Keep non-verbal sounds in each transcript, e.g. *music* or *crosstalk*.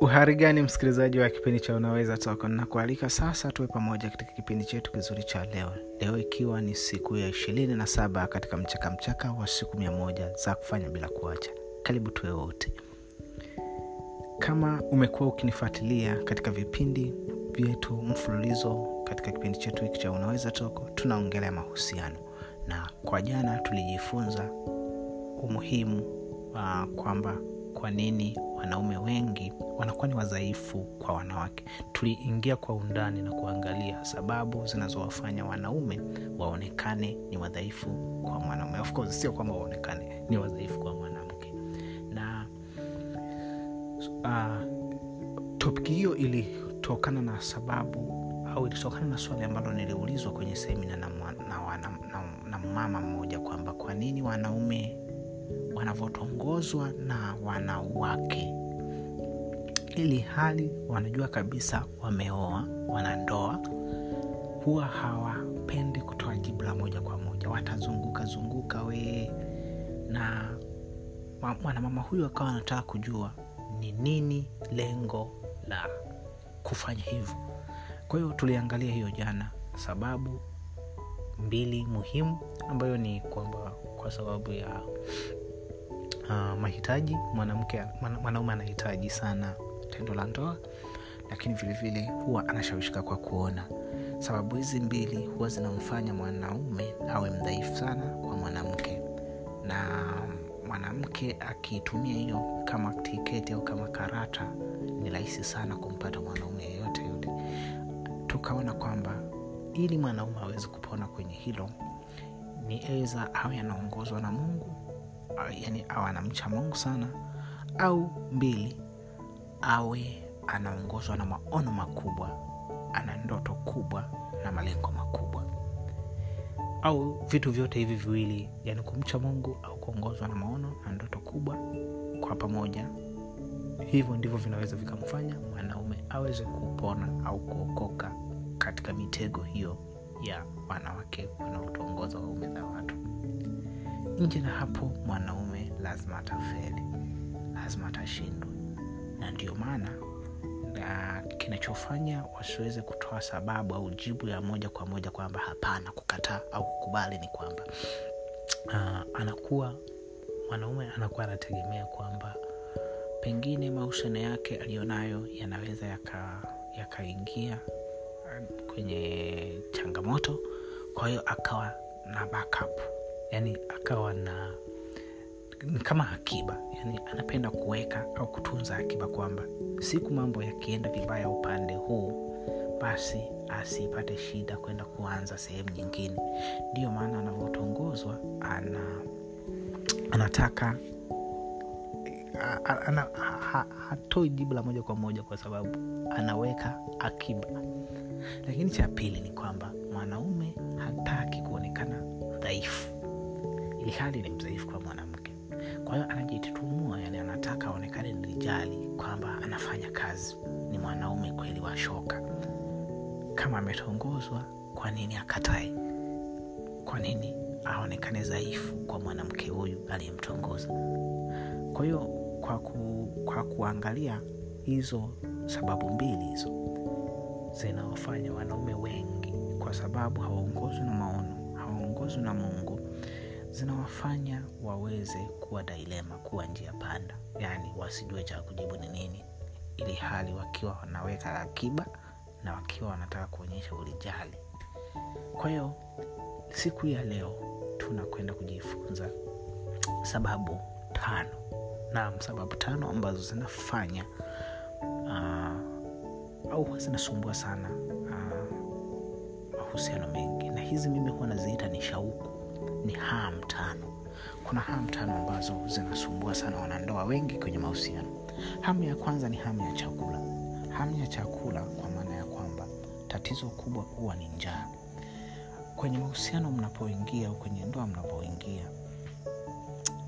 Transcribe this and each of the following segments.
uhari gani msikilizaji wa kipindi cha unaweza toka nakualika sasa tuwe pamoja katika kipindi chetu kizuri cha leo. Leo ikiwa ni siku ya ishirini na saba katika mchaka mchaka wa siku mia moja za kufanya bila kuacha. Karibu tuwe wote. Kama umekuwa ukinifuatilia katika vipindi vyetu mfululizo katika kipindi chetu hiki cha unaweza toko tunaongelea mahusiano. Na kwa jana tulijifunza umuhimu uh, kwamba kwa nini wanaume wengi wanakuwa ni wadhaifu kwa wanawake. Tuliingia kwa undani na kuangalia sababu zinazowafanya wanaume waonekane ni wadhaifu kwa mwanaume. Of course sio kwamba waonekane ni wadhaifu kwa mwanamke. Na uh, topiki hiyo ilitokana na sababu au ilitokana na swali ambalo niliulizwa kwenye semina na, na, na, na, na mama mmoja kwamba kwa nini wanaume wanavyotongozwa na wanawake. Ili hali wanajua kabisa wameoa wanandoa. Huwa hawapendi kutoa jibu la moja kwa moja. Watazunguka zunguka wee na mwanamama huyu akawa anataka kujua ni nini lengo la kufanya hivyo. Kwa hiyo tuliangalia hiyo jana sababu mbili muhimu ambayo ni kwamba kwa sababu ya uh, mahitaji mwanamke mwanaume anahitaji sana tendo la ndoa lakini vilevile vile huwa anashawishika kwa kuona. Sababu hizi mbili huwa zinamfanya mwanaume awe mdhaifu sana kwa mwanamke. Na mwanamke akitumia hiyo kama tiketi au kama karata ni rahisi sana kumpata mwanaume yeyote yule. Tukaona kwamba ili mwanaume aweze kupona kwenye hilo ni eza awe anaongozwa na mungu yani awe anamcha mungu sana au mbili awe anaongozwa na maono makubwa ana ndoto kubwa na malengo makubwa. Au vitu vyote hivi viwili yani kumcha mungu au kuongozwa na maono na ndoto kubwa kwa pamoja. Hivyo ndivyo vinaweza vikamfanya mwanaume aweze kupona au kuokoka katika mitego hiyo ya wanawake wanaotongoza waume za watu nje na hapo mwanaume lazima atafeli lazima atashindwa. Na ndio maana na kinachofanya wasiweze kutoa sababu au jibu ya moja kwa moja kwamba hapana kukataa au kukubali ni kwamba uh, anakuwa mwanaume anakuwa anategemea kwamba pengine mahusiano yake aliyonayo yanaweza yakaingia yaka kwenye changamoto kwa hiyo akawa na backup yani akawa na kama akiba. Yani anapenda kuweka au kutunza akiba kwamba siku mambo yakienda vibaya upande huu basi asipate shida kwenda kuanza sehemu nyingine. Ndiyo maana anavyotongozwa ana anataka ana, ha, hatoi jibu la moja kwa moja kwa sababu anaweka akiba. Lakini cha pili ni kwamba mwanaume hataki kuonekana dhaifu ili hali ni mdhaifu kwa mwanamke. Kwa hiyo anajitutumua yani anataka aonekane nilijali kwamba anafanya kazi. Ni mwanaume kweli wa shoka. Kama ametongozwa kwa nini akatae? Kwa nini aonekane dhaifu kwa mwanamke huyu aliyemtongoza? Kwa hiyo kwa, ku, kwa kuangalia hizo sababu mbili hizo zinawafanya wanaume wengi kwa sababu hawaongozwi na maono hawaongozwi na mungu zinawafanya waweze kuwa dailema kuwa njia panda. Yaani wasijue cha kujibu ni nini ili hali wakiwa wanaweka akiba na wakiwa wanataka kuonyesha ulijali. Kwa hiyo siku ya leo tunakwenda kujifunza sababu tano. Naam sababu tano ambazo zinafanya uh, au zinasumbua sana mahusiano uh, mengi. Na hizi mimi huwa naziita ni shauku ni ham tano. Kuna ham tano ambazo zinasumbua sana wanandoa wengi kwenye mahusiano. Hamu ya kwanza ni hamu ya chakula. Hamu ya chakula kwa maana ya kwamba tatizo kubwa huwa ni njaa. Kwenye mahusiano mnapoingia au kwenye ndoa mnapoingia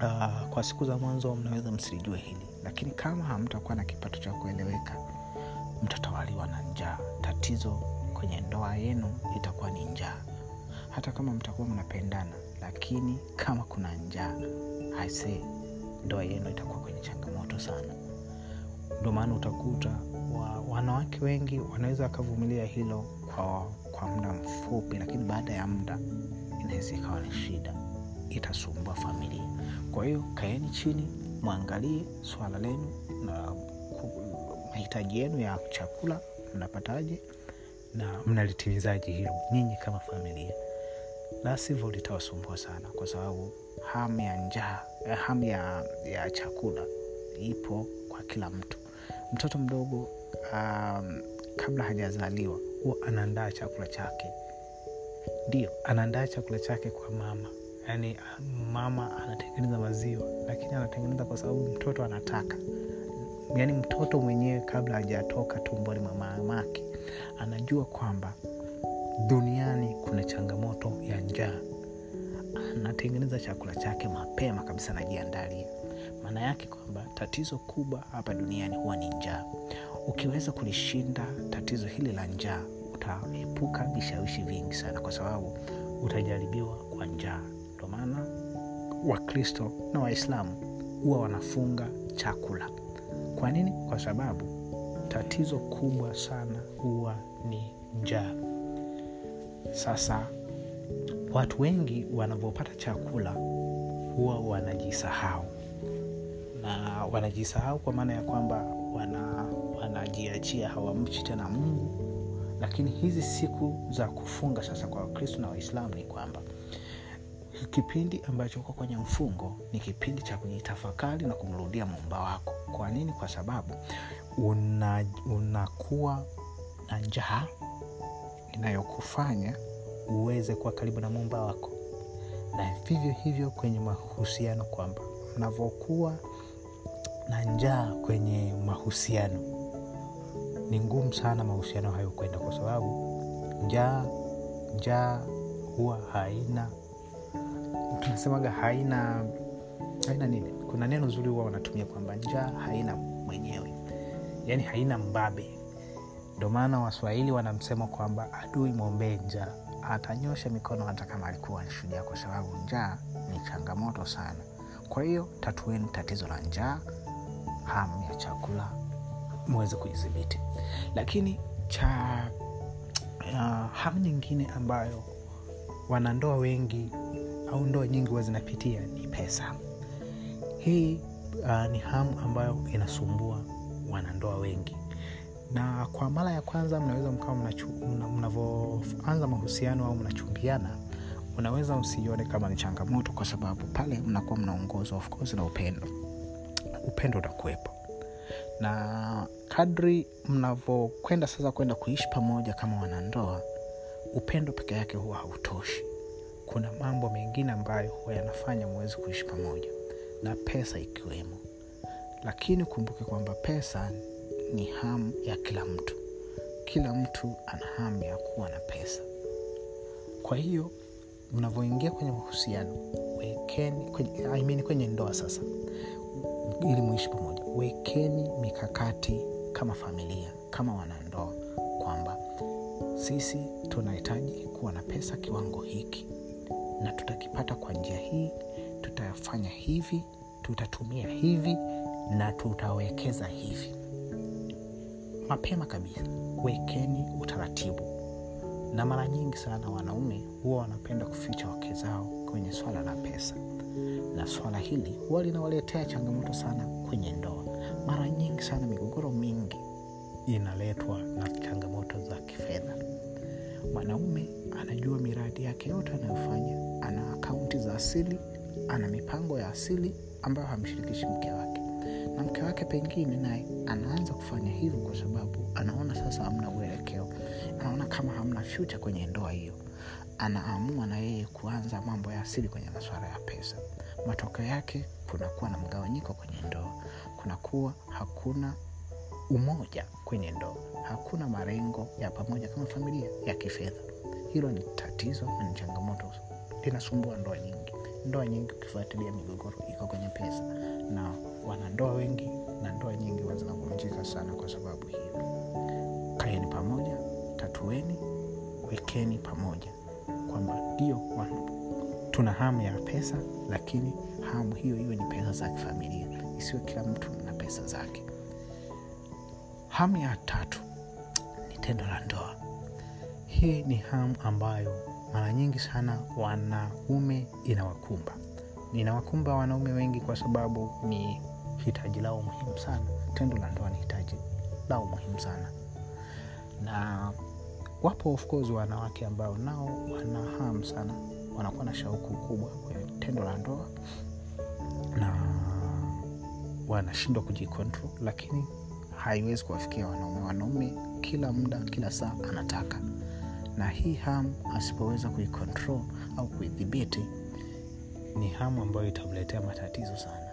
uh, kwa siku za mwanzo mnaweza msilijue hili. Lakini kama hamtakuwa na kipato cha kueleweka mtatawaliwa na njaa. Tatizo kwenye ndoa yenu itakuwa ni njaa. Hata kama mtakuwa mnapendana lakini kama kuna njaa aisee ndoa yenu itakuwa kwenye changamoto sana. Ndio maana utakuta wa, wanawake wengi wanaweza wakavumilia hilo kwa, kwa muda mfupi lakini baada ya muda inaweza ikawa ni shida. Itasumbua familia. Kwa hiyo kaeni chini mwangalie swala lenu na mahitaji yenu ya chakula mnapataje na mnalitimizaji hilo nyinyi kama familia la sivyo litawasumbua sana kwa sababu hamu ya njaa hamu ya, ya chakula ipo kwa kila mtu. Mtoto mdogo um, kabla hajazaliwa huwa anaandaa chakula chake. Ndio anaandaa chakula chake kwa mama. Yaani mama anatengeneza maziwa lakini anatengeneza kwa sababu mtoto anataka. Yaani mtoto mwenyewe kabla hajatoka tumboni mwa mamake anajua kwamba duniani kuna changamoto ya njaa. Anatengeneza chakula chake mapema kabisa najiandalia maana yake kwamba tatizo kubwa hapa duniani huwa ni njaa. Ukiweza kulishinda tatizo hili la njaa utaepuka vishawishi vingi sana kwa sababu utajaribiwa kwa njaa. Ndo maana wakristo na waislamu huwa wanafunga chakula. Kwa nini? Kwa sababu tatizo kubwa sana huwa ni njaa sasa watu wengi wanavyopata chakula huwa wanajisahau. Na wanajisahau kwa maana ya kwamba wana, wanajiachia hawamchi tena mungu. Lakini hizi siku za kufunga sasa kwa wakristo na waislamu ni kwamba kipindi ambacho uko kwenye mfungo ni kipindi cha kujitafakari na kumrudia muumba wako. Kwa nini? Kwa sababu una, unakuwa na njaa inayokufanya uweze kuwa karibu na muumba wako. Na vivyo hivyo kwenye mahusiano kwamba mnavyokuwa na njaa kwenye mahusiano. Ni ngumu sana mahusiano hayo kwenda kwa sababu njaa njaa huwa haina tunasemaga haina haina nini? Kuna neno zuri huwa wanatumia kwamba njaa haina mwenyewe. Yaani haina mbabe ndio maana waswahili wanamsema kwamba adui mwombee njaa atanyosha mikono hata kama alikuwa ni kwa sababu njaa ni changamoto sana. Kwa hiyo tatueni tatizo la njaa hamu ya chakula mweze kuidhibiti. Lakini cha uh, hamu nyingine ambayo wanandoa wengi au ndoa nyingi huwa zinapitia ni pesa. Hii uh, ni hamu ambayo inasumbua wanandoa wengi na kwa mara ya kwanza mnaweza mkawa mnavyoanza mahusiano au mnachumbiana unaweza usione kama ni changamoto kwa sababu pale mnakuwa mnaongozwa of course na upendo. Upendo utakuwepo na kadri mnavyokwenda sasa kwenda kuishi pamoja kama wanandoa upendo peke yake huwa hautoshi. Kuna mambo mengine ambayo huwa yanafanya mwezi kuishi pamoja na pesa ikiwemo. Lakini kumbuke kwamba pesa ni hamu ya kila mtu. Kila mtu ana hamu ya kuwa na pesa. Kwa hiyo mnavyoingia kwenye mahusiano wekeni kwenye, I mean kwenye ndoa sasa. Ili muishi pamoja wekeni mikakati kama familia kama wanandoa kwamba sisi tunahitaji kuwa na pesa kiwango hiki. Na tutakipata kwa njia hii tutafanya hivi tutatumia hivi na tutawekeza hivi mapema kabisa. Wekeni utaratibu. Na mara nyingi sana wanaume huwa wanapenda kuficha wake zao kwenye swala la pesa. Na swala hili huwa linawaletea changamoto sana kwenye ndoa. Mara nyingi sana migogoro mingi inaletwa na changamoto za kifedha. Mwanaume anajua miradi yake yote anayofanya ana akaunti za asili ana mipango ya asili ambayo hamshirikishi mke wake na mke wake pengine naye anaanza kufanya hivyo kwa sababu anaona sasa hamna uelekeo. Anaona kama hamna fyucha kwenye ndoa hiyo. Anaamua na yeye kuanza mambo ya asili kwenye masuala ya pesa. Matokeo yake kunakuwa na mgawanyiko kwenye ndoa. Kunakuwa hakuna umoja kwenye ndoa. Hakuna marengo ya pamoja kama familia ya kifedha. Hilo ni tatizo na ni changamoto. Linasumbua ndoa nyingi. Ndoa nyingi ukifuatilia migogoro iko kwenye pesa. Na wanandoa wengi na ndoa nyingi zinavunjika sana kwa sababu hiyo. Kaeni pamoja tatueni wekeni pamoja kwamba ndio tuna hamu ya pesa lakini hamu hiyo hiyo ni pesa za kifamilia. Isiwe kila mtu na pesa zake. Hamu ya tatu ni tendo la ndoa. Hii ni hamu ambayo mara nyingi sana wanaume inawakumba. Inawakumba wanaume wengi kwa sababu ni hitaji lao muhimu sana. Tendo la ndoa ni hitaji lao muhimu sana. Na wapo of course wanawake ambao nao wana hamu sana. Wanakuwa na shauku kubwa kwenye tendo la ndoa. Na wanashindwa kujikontrol lakini haiwezi kuwafikia wanaume. Wanaume kila muda kila saa anataka. Na hii hamu asipoweza kuikontrol au kuidhibiti ni hamu ambayo itamletea matatizo sana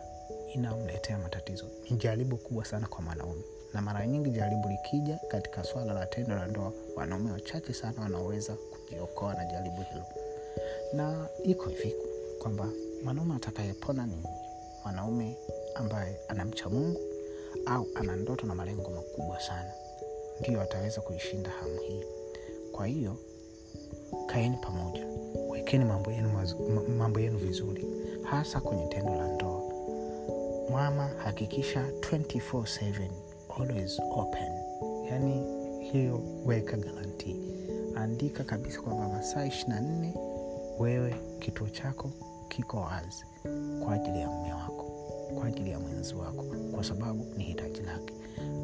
inamletea matatizo. Ni jaribu kubwa sana kwa mwanaume. Na mara nyingi jaribu likija katika swala la tendo la ndoa wanaume wachache sana wanaoweza kujiokoa na jaribu hilo. Na iko hivi kwamba mwanaume atakayepona ni mwanaume ambaye anamcha mungu au ana ndoto na malengo makubwa sana. Ndiyo ataweza kuishinda hamu hii. Kwa hiyo kaeni pamoja. Wekeni mambo yenu, mambo yenu vizuri. Hasa kwenye tendo la ndoa mama hakikisha 24/7 always open. Yani hiyo weka garanti andika kabisa kwamba masaa 24 wewe kituo chako kiko wazi kwa ajili ya mme wako kwa ajili ya mwenzi wako kwa sababu ni hitaji lake.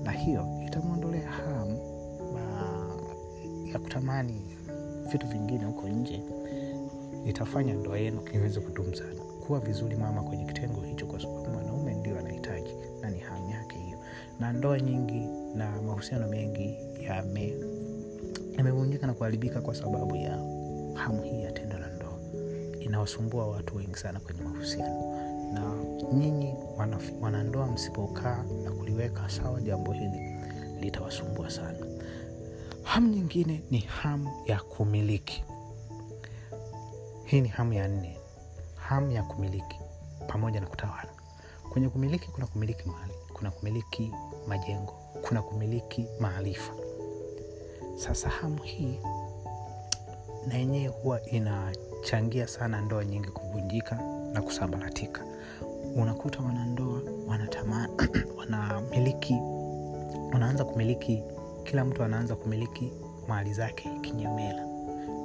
Na hiyo itamwondolea hamu uh, ya kutamani vitu vingine huko nje. Itafanya ndoa yenu iweze kudumu sana. Kuwa vizuri mama kwenye kitengo hicho kwa sababu ndoa nyingi na mahusiano mengi yame yamevunjika na kuharibika kwa sababu ya hamu hii ya tendo la ndoa. Inawasumbua watu wengi sana kwenye mahusiano. Na nyinyi wanandoa msipokaa na kuliweka sawa jambo hili litawasumbua sana. Hamu nyingine ni hamu ya kumiliki. Hii ni hamu ya nne. Hamu ya kumiliki pamoja na kutawala. Kwenye kumiliki kuna kumiliki mali kuna kumiliki majengo. Kuna kumiliki maarifa. Sasa hamu hii na yenyewe huwa inachangia sana ndoa nyingi kuvunjika na kusambaratika. Unakuta wanandoa wanatama *clears throat* wanamiliki wanaanza kumiliki kila mtu anaanza kumiliki mali zake kinyemela.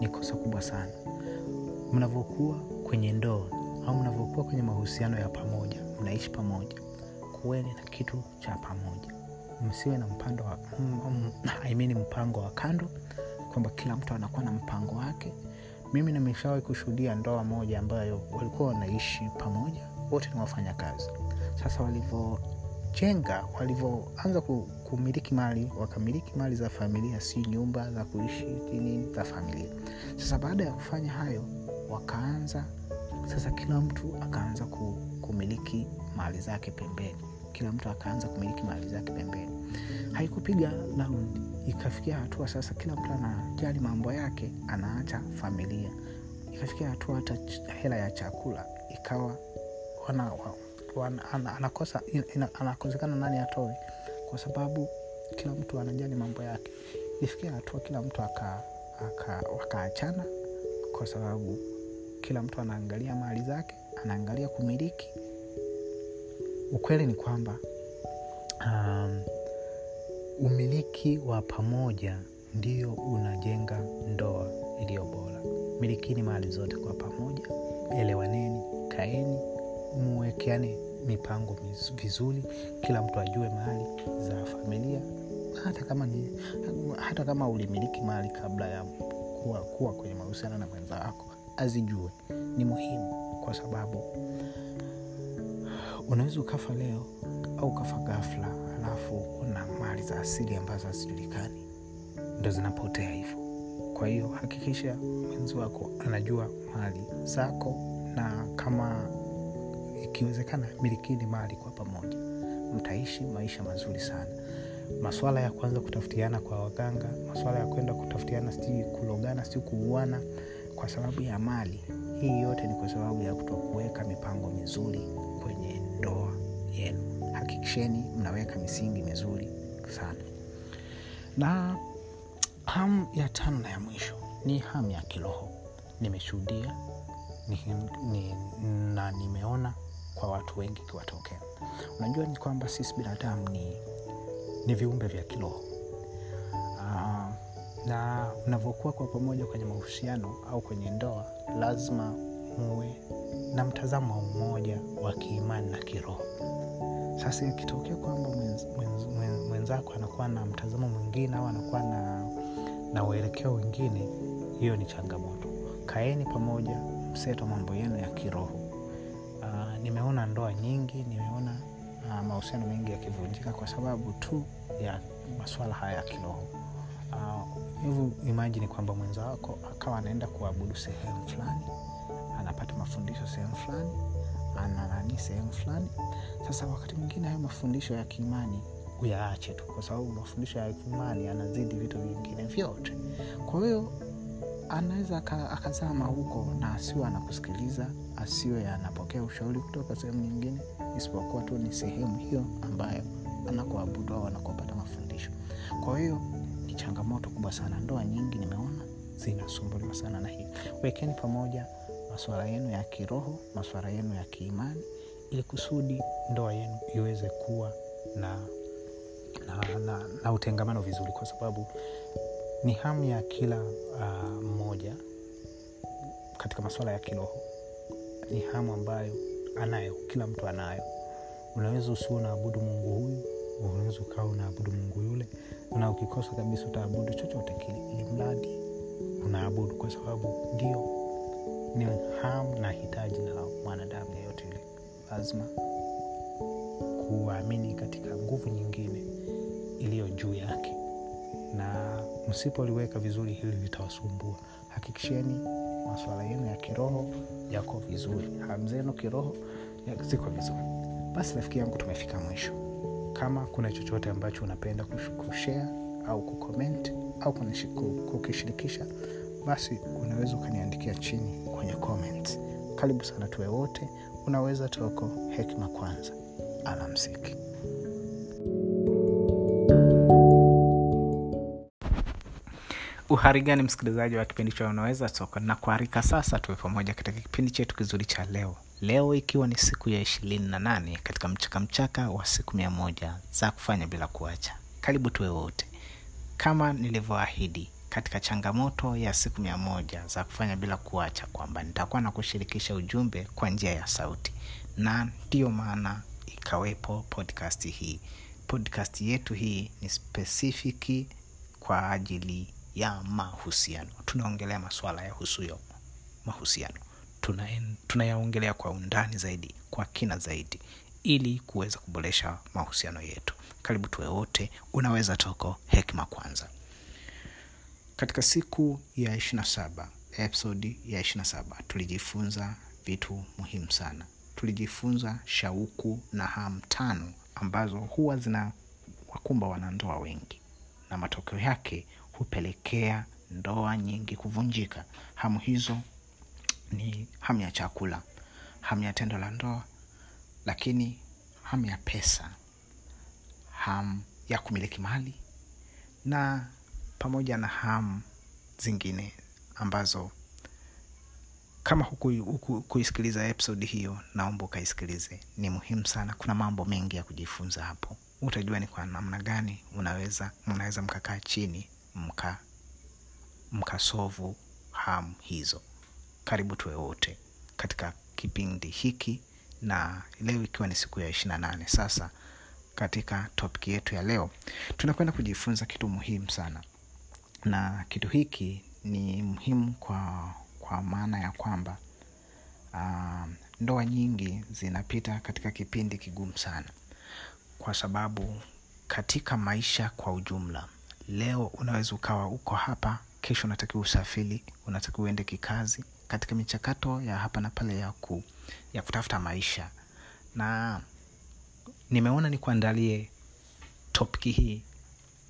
Ni kosa kubwa sana. Mnavyokuwa kwenye ndoa au mnavyokuwa kwenye mahusiano ya pamoja mnaishi pamoja kuweni na kitu cha pamoja. Msiwe na mpando wa, mm, mm, I mean mpango wa kando kwamba kila mtu anakuwa na mpango wake. Mimi nimeshawahi kushuhudia ndoa moja ambayo walikuwa wanaishi pamoja wote ni wafanya kazi. Sasa walivyojenga walivyoanza kumiliki mali wakamiliki mali za familia si nyumba za kuishi nini za familia. Sasa baada ya kufanya hayo wakaanza sasa kila mtu akaanza kumiliki mali zake pembeni kila mtu akaanza kumiliki mali zake pembeni. Haikupiga raundi ikafikia hatua sasa kila mtu anajali mambo yake anaacha familia. Ikafikia hatua hata hela ya chakula ikawa wana, wana, ana, anakosa anakosekana nani atoe. Kwa sababu kila mtu anajali mambo yake. Ilifikia hatua kila mtu aka, aka, kwa sababu kila mtu anaangalia mali zake anaangalia kumiliki ukweli ni kwamba um, umiliki wa pamoja ndio unajenga ndoa iliyo bora. Milikini mali zote kwa pamoja elewaneni kaeni muwekeane mipango vizuri kila mtu ajue mali za familia. Hata kama ni hata kama ulimiliki mali kabla ya kuwa, kuwa kwenye mahusiano na mwenza wako azijue. Ni muhimu kwa sababu unaweza ukafa leo au ukafa ghafla alafu una mali za asili ambazo hazijulikani. Ndo zinapotea hivyo. Kwa hiyo hakikisha mwenzi wako anajua mali zako na kama ikiwezekana milikini mali kwa pamoja. Mtaishi maisha mazuri sana. Maswala ya kwanza kutafutiana kwa waganga maswala ya kwenda kutafutiana sijui kulogana sijui kuuana kwa sababu ya mali. Hii yote ni kwa sababu ya kutokuweka mipango mizuri kwenye ndoa yenu. Hakikisheni mnaweka misingi mizuri sana. Na hamu ya tano na ya mwisho ni hamu ya kiroho. Nimeshuhudia ni, ni, na nimeona kwa watu wengi kiwatokea. unajua ni kwamba sisi binadamu ni ni viumbe vya kiroho. Uh, na unavyokuwa kwa pamoja kwenye mahusiano au kwenye ndoa lazima muwe na mtazamo mmoja wa kiimani na kiroho. Sasa ikitokea kwamba mwenz, mwenz, mwenz, mwenzako anakuwa na mtazamo mwingine au anakuwa na, na uelekeo wengine hiyo ni changamoto. Kaeni pamoja mseto mambo yenu ya kiroho. Uh, nimeona ndoa nyingi nimeona uh, mahusiano mengi yakivunjika kwa sababu tu ya maswala haya ya kiroho. Hivyo uh, imajini kwamba mwenza wako akawa anaenda kuabudu sehemu fulani anapata mafundisho sehemu fulani ananani sehemu fulani. Sasa wakati mwingine hayo mafundisho ya kiimani uyaache tu kwa sababu mafundisho ya kiimani yanazidi vitu vingine vyote. Kwa hiyo anaweza akazama huko na asiwe anakusikiliza asiwe anapokea ushauri kutoka sehemu nyingine isipokuwa tu ni sehemu hiyo ambayo anakuabudu au anakopata mafundisho. Kwa hiyo ni changamoto kubwa sana. Ndoa nyingi nimeona zinasumbuliwa sana na hii. Wekeni pamoja masuala yenu ya kiroho masuala yenu ya kiimani ili kusudi ndoa yenu iweze kuwa na na, na, na utengamano vizuri kwa sababu ni hamu ya kila uh, mmoja katika masuala ya kiroho. Ni hamu ambayo anayo kila mtu anayo. Unaweza usiwe unaabudu mungu huyu unaweza ukawa unaabudu mungu yule na ukikosa kabisa utaabudu chochote kile ili mradi unaabudu kwa sababu ndio ni hamu na hitaji la mwanadamu yeyote ile lazima kuamini katika nguvu nyingine iliyo juu yake. Na msipoliweka vizuri hili litawasumbua. Hakikisheni maswala yenu ya kiroho yako vizuri. Hamu zenu kiroho ziko vizuri. Basi rafiki yangu tumefika mwisho. Kama kuna chochote ambacho unapenda kushea au kukoment au kukishirikisha basi unaweza ukaniandikia chini kwenye comment. Karibu sana tuwe wote. Unaweza toko hekima kwanza. Alamsiki. Uhari msikilizaji wa kipindi cha unaweza toka na kuarika sasa tuwe pamoja katika kipindi chetu kizuri cha leo. Leo ikiwa ni siku ya ishirini na nane katika mchaka mchaka wa siku mia moja za kufanya bila kuacha. Karibu tuwe wote. Kama nilivyoahidi katika changamoto ya siku mia moja za kufanya bila kuacha kwamba nitakuwa na kushirikisha ujumbe kwa njia ya sauti. Na ndiyo maana ikawepo podcast hii. Podcast yetu hii ni spesifiki kwa ajili ya mahusiano. Tunaongelea masuala ya husuyo mahusiano. Tunayaongelea tuna kwa undani zaidi kwa kina zaidi ili kuweza kuboresha mahusiano yetu. Karibu tuwe wote unaweza toko hekima kwanza katika siku ya ishirina saba episodi ya ishirina saba tulijifunza vitu muhimu sana. Tulijifunza shauku na hamu tano ambazo huwa zina wakumba wanandoa wengi. Na matokeo yake hupelekea ndoa nyingi kuvunjika. Hamu hizo ni hamu ya chakula hamu ya tendo la ndoa lakini hamu ya pesa hamu ya kumiliki mali na pamoja na hamu zingine ambazo kama hukuisikiliza huku episode hiyo naomba ukaisikilize. Ni muhimu sana. Kuna mambo mengi ya kujifunza hapo. Utajua ni kwa namna gani unaweza mnaweza mkakaa chini mka mkasovu hamu hizo. Karibu tuwe wote katika kipindi hiki na leo ikiwa ni siku ya ishirina nane. Sasa katika topic yetu ya leo tunakwenda kujifunza kitu muhimu sana na kitu hiki ni muhimu kwa kwa maana ya kwamba uh, ndoa nyingi zinapita katika kipindi kigumu sana. Kwa sababu katika maisha kwa ujumla leo unaweza ukawa uko hapa kesho unatakiwa usafiri unatakiwa uende kikazi katika michakato ya hapa na pale ya kutafuta maisha. Na nimeona nikuandalie topiki hii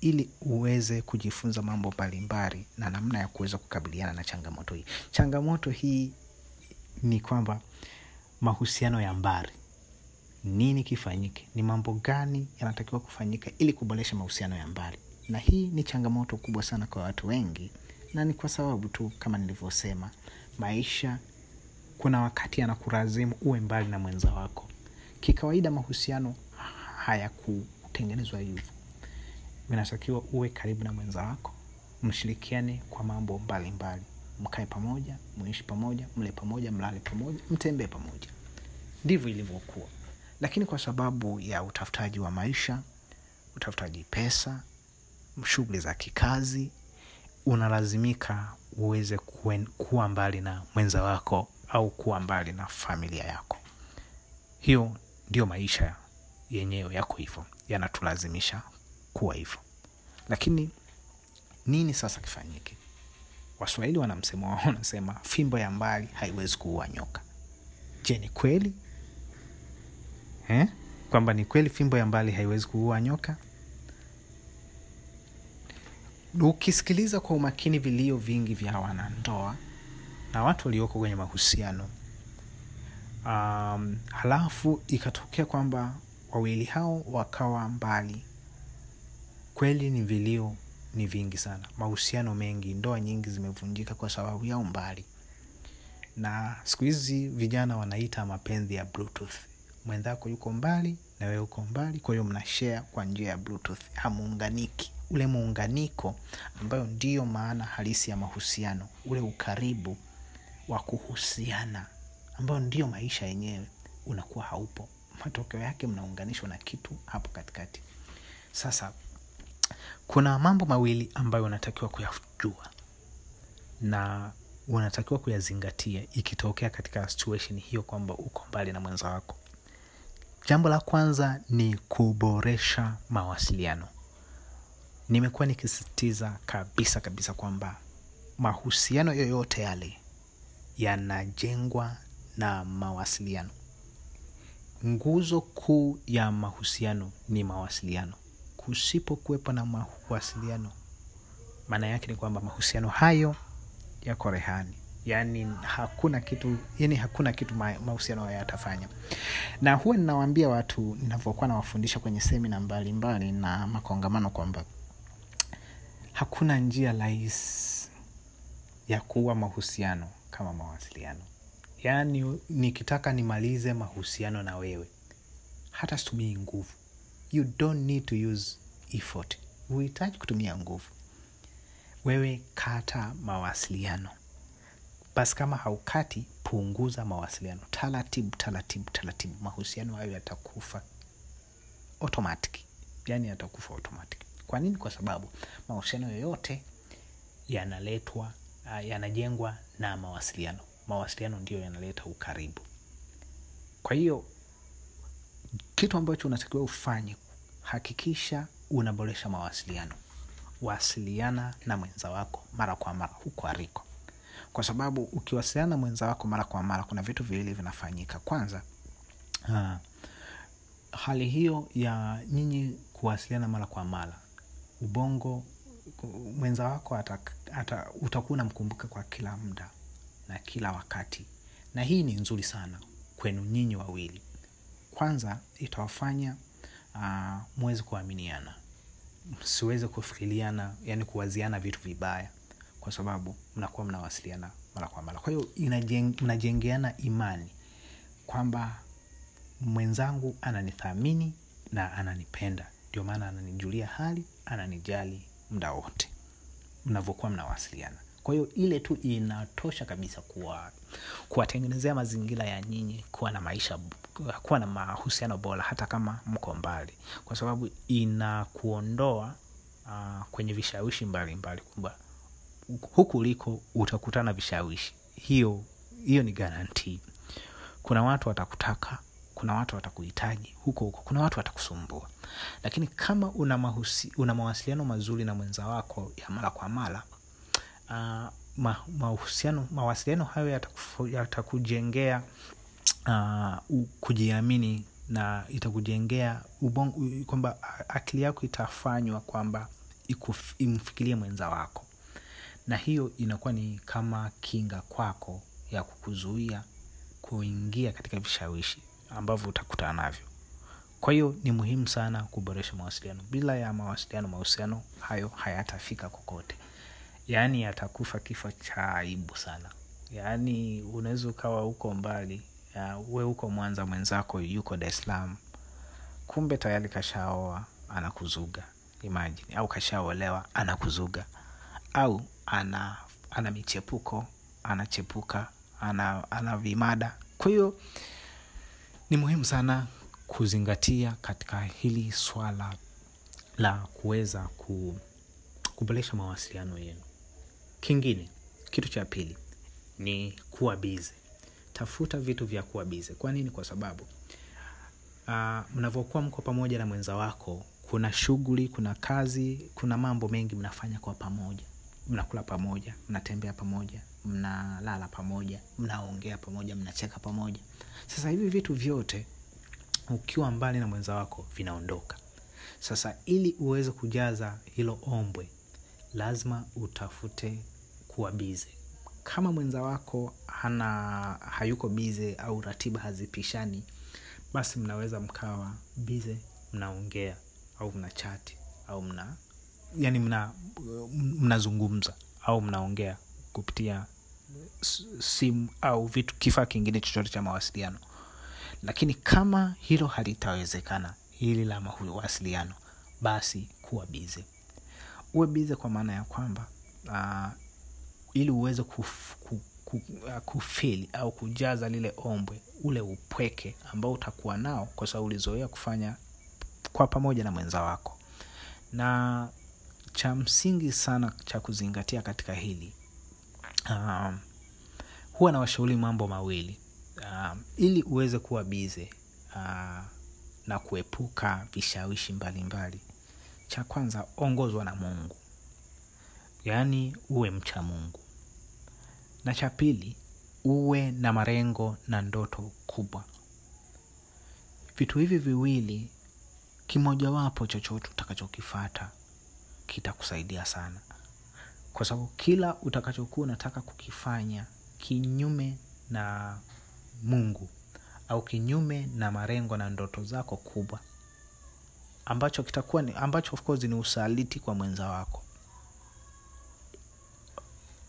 ili uweze kujifunza mambo mbalimbali na namna ya kuweza kukabiliana na changamoto hii. Changamoto hii ni kwamba mahusiano ya mbari nini kifanyike? Ni mambo gani yanatakiwa kufanyika ili kuboresha mahusiano ya mbali? Na hii ni changamoto kubwa sana kwa watu wengi na ni kwa sababu tu kama nilivyosema maisha kuna wakati anakurazimu uwe mbali na mwenza wako. Kikawaida mahusiano hayakutengenezwa hivyo inatakiwa uwe karibu na mwenza wako. Mshirikiane kwa mambo mbalimbali. Mkae pamoja muishi pamoja mle pamoja mlale pamoja mtembee pamoja. Ndivyo ilivyokuwa. Lakini kwa sababu ya utafutaji wa maisha utafutaji pesa shughuli za kikazi unalazimika uweze kuen, kuwa mbali na mwenza wako au kuwa mbali na familia yako. Hiyo ndio maisha yenyewe yako hivyo. Yanatulazimisha kuwa hivyo. Lakini nini sasa kifanyike? Waswahili wana msemo wao wanasema fimbo ya mbali haiwezi kuua nyoka. Je ni kweli? Eh? kwamba ni kweli fimbo ya mbali haiwezi kuua nyoka? Ukisikiliza kwa umakini vilio vingi vya wanandoa na watu walioko kwenye mahusiano um, halafu ikatokea kwamba wawili hao wakawa mbali kweli ni vilio ni vingi sana. Mahusiano mengi ndoa nyingi zimevunjika kwa sababu ya umbali. Na siku hizi vijana wanaita mapenzi ya bluetooth. Mwenzako yuko mbali na wewe uko mbali kwa hiyo mnashare kwa njia ya bluetooth. Hamuunganiki. Ule muunganiko ambayo ndiyo maana halisi ya mahusiano ule ukaribu wa kuhusiana ambayo ndiyo maisha yenyewe unakuwa haupo. Matokeo yake mnaunganishwa na kitu hapo katikati. Sasa kuna mambo mawili ambayo unatakiwa kuyajua na unatakiwa kuyazingatia ikitokea katika situation hiyo kwamba uko mbali na mwenza wako. Jambo la kwanza ni kuboresha mawasiliano. Nimekuwa nikisisitiza kabisa kabisa kwamba mahusiano yoyote yale yanajengwa na mawasiliano. Nguzo kuu ya mahusiano ni mawasiliano kusipokuwepo na mawasiliano. Maana yake ni kwamba mahusiano hayo yako rehani. Yaani hakuna kitu yani hakuna kitu mahusiano hayo yatafanya. Na huwa ninawaambia watu ninavyokuwa nawafundisha kwenye semina mbalimbali na makongamano kwamba hakuna njia rahisi ya kuua mahusiano kama mawasiliano. Yaani nikitaka nimalize mahusiano na wewe hata situmii nguvu you don't need to use effort. Huhitaji kutumia nguvu. Wewe kata mawasiliano. Basi kama haukati punguza mawasiliano. Taratibu taratibu taratibu. Mahusiano hayo yatakufa automatic. Yani yatakufa automatic. Kwa nini? Kwa sababu mahusiano yoyote yanaletwa uh, yanajengwa na mawasiliano. Mawasiliano ndiyo yanaleta ukaribu. Kwa hiyo kitu ambacho unatakiwa ufanye hakikisha unaboresha mawasiliano. Wasiliana na mwenza wako mara kwa mara huko aliko. Kwa sababu ukiwasiliana na mwenza wako mara kwa mara kuna vitu viwili vinafanyika. Kwanza uh, hali hiyo ya nyinyi kuwasiliana mara kwa mara ubongo mwenza wako ata, ata, utakuwa unamkumbuka kwa kila muda na kila wakati. Na hii ni nzuri sana kwenu nyinyi wawili kwanza itawafanya uh, mweze kuaminiana. Msiweze kufikiriana yani kuwaziana vitu vibaya kwa sababu mnakuwa mnawasiliana mara kwa mara. Kwa hiyo mnajengeana imani kwamba mwenzangu ananithamini na ananipenda. Ndio maana ananijulia hali ananijali muda wote. Mnavyokuwa mnawasiliana kwa hiyo ile tu inatosha kabisa kuwa kuwatengenezea mazingira ya nyinyi kuwa na maisha kuwa na mahusiano bora hata kama mko mbali. Kwa sababu inakuondoa uh, kwenye vishawishi mbalimbali kwamba huku uliko utakutana vishawishi. Hiyo hiyo ni garantii kuna watu watakutaka kuna watu watakuhitaji huko huko kuna watu watakusumbua. Lakini kama una, mahusi, una mawasiliano mazuri na mwenza wako ya mara kwa mara uh, ma, mahusiano mawasiliano hayo yatakujengea yata uh, kujiamini na itakujengea ubongo kwamba akili yako itafanywa kwamba imfikirie mwenza wako. Na hiyo inakuwa ni kama kinga kwako ya kukuzuia kuingia katika vishawishi ambavyo utakutana navyo. Kwa hiyo ni muhimu sana kuboresha mawasiliano. Bila ya mawasiliano mahusiano hayo hayatafika kokote yaani atakufa kifo cha aibu sana. Yaani unaweza ukawa huko mbali ya, we huko mwanza mwenzako yuko dar kumbe tayari kashaoa anakuzuga. Imagine au kashaolewa anakuzuga. Au ana ana michepuko anachepuka ana, ana vimada. Kwa hiyo ni muhimu sana kuzingatia katika hili swala la kuweza ku, kuboresha mawasiliano yenu kingine kitu cha pili ni kuwa bize tafuta vitu vya kuwa bize kwa nini? Kwa sababu uh, mnavyokuwa mko pamoja na mwenza wako kuna shughuli kuna kazi kuna mambo mengi mnafanya kwa pamoja. Mnakula pamoja mnatembea pamoja mnalala pamoja mnaongea pamoja mnacheka pamoja. Sasa hivi vitu vyote ukiwa mbali na mwenza wako vinaondoka. Sasa ili uweze kujaza hilo ombwe lazima utafute kuwa bize kama mwenza wako hana hayuko bize au ratiba hazipishani basi mnaweza mkawa bize mnaongea au mna chati au mna yani mna mnazungumza au mnaongea kupitia simu au vitu kifaa kingine chochote cha mawasiliano. Lakini kama hilo halitawezekana hili la mawasiliano basi kuwa bize uwe bize kwa maana ya kwamba uh, ili uweze kuf, ku, ku, uh, kufili au kujaza lile ombwe ule upweke ambao utakuwa nao kwa sababu ulizoea kufanya kwa pamoja na mwenza wako. Na cha msingi sana cha kuzingatia katika hili um, huwa na washauri mambo mawili um, ili uweze kuwa bize uh, na kuepuka vishawishi mbalimbali cha kwanza ongozwa na mungu. Yaani uwe mcha mungu. Na cha pili uwe na marengo na ndoto kubwa. Vitu hivi viwili kimojawapo chochote utakachokifata kitakusaidia sana. Kwa sababu kila utakachokuwa unataka kukifanya kinyume na mungu au kinyume na marengo na ndoto zako kubwa ambacho kitakuwa ni, ambacho of course ni usaliti kwa mwenza wako.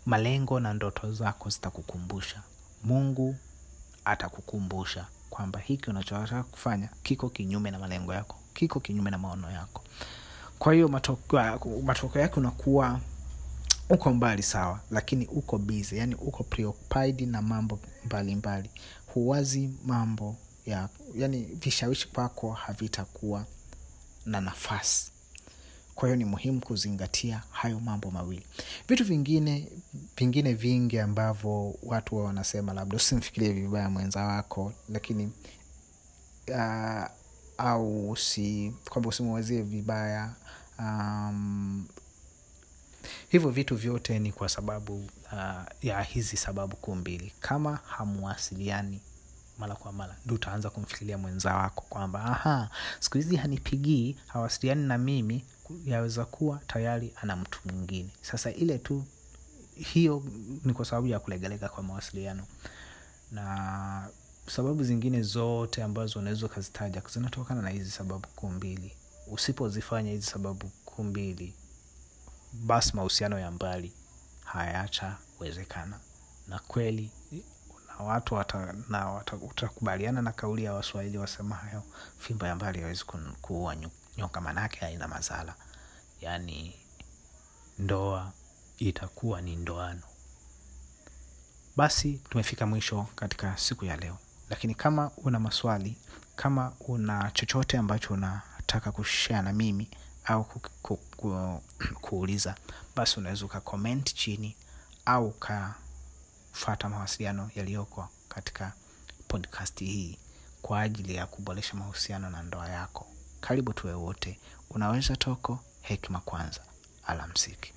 Malengo na ndoto zako zitakukumbusha. Mungu atakukumbusha kwamba hiki unachotaka kufanya kiko kinyume na malengo yako kiko kinyume na maono yako. Kwa hiyo matokeo matoko yake unakuwa uko mbali sawa lakini uko busy yani uko preoccupied na mambo mbalimbali. Mbali. huwazi mambo ya yani vishawishi kwako havitakuwa na nafasi. Kwa hiyo ni muhimu kuzingatia hayo mambo mawili. Vitu vingine vingine vingi ambavyo watu wao wanasema labda usimfikirie vibaya mwenza wako lakini uh, au usi kwamba usimwazie vibaya um, hivyo vitu vyote ni kwa sababu uh, ya hizi sababu kuu mbili. Kama hamuwasiliani mara kwa mara ndio utaanza kumfikiria mwenza wako kwamba aha siku hizi hanipigii hawasiliani na mimi yaweza kuwa tayari ana mtu mwingine. Sasa ile tu hiyo ni kwa sababu ya kulegalega kwa mawasiliano. Na sababu zingine zote ambazo unaweza ukazitaja zinatokana na hizi sababu kuu mbili. Usipozifanya hizi sababu kuu mbili basi mahusiano ya mbali hayatawezekana na kweli watu wata, na wata, utakubaliana na kauli ya waswahili wasema hayo. Fimbo ya mbali hawezi kuua nyoka manake haina mazala. Yaani ndoa itakuwa ni ndoano. Basi tumefika mwisho katika siku ya leo. Lakini kama una maswali kama una chochote ambacho unataka kushare na mimi au ku, ku, ku, kuuliza basi unaweza ukakoment chini au ukafata mawasiliano yaliyoko katika podcast hii kwa ajili ya kuboresha mahusiano na ndoa yako. Karibu tuwe wote. Unaweza toko hekima kwanza. Alamsiki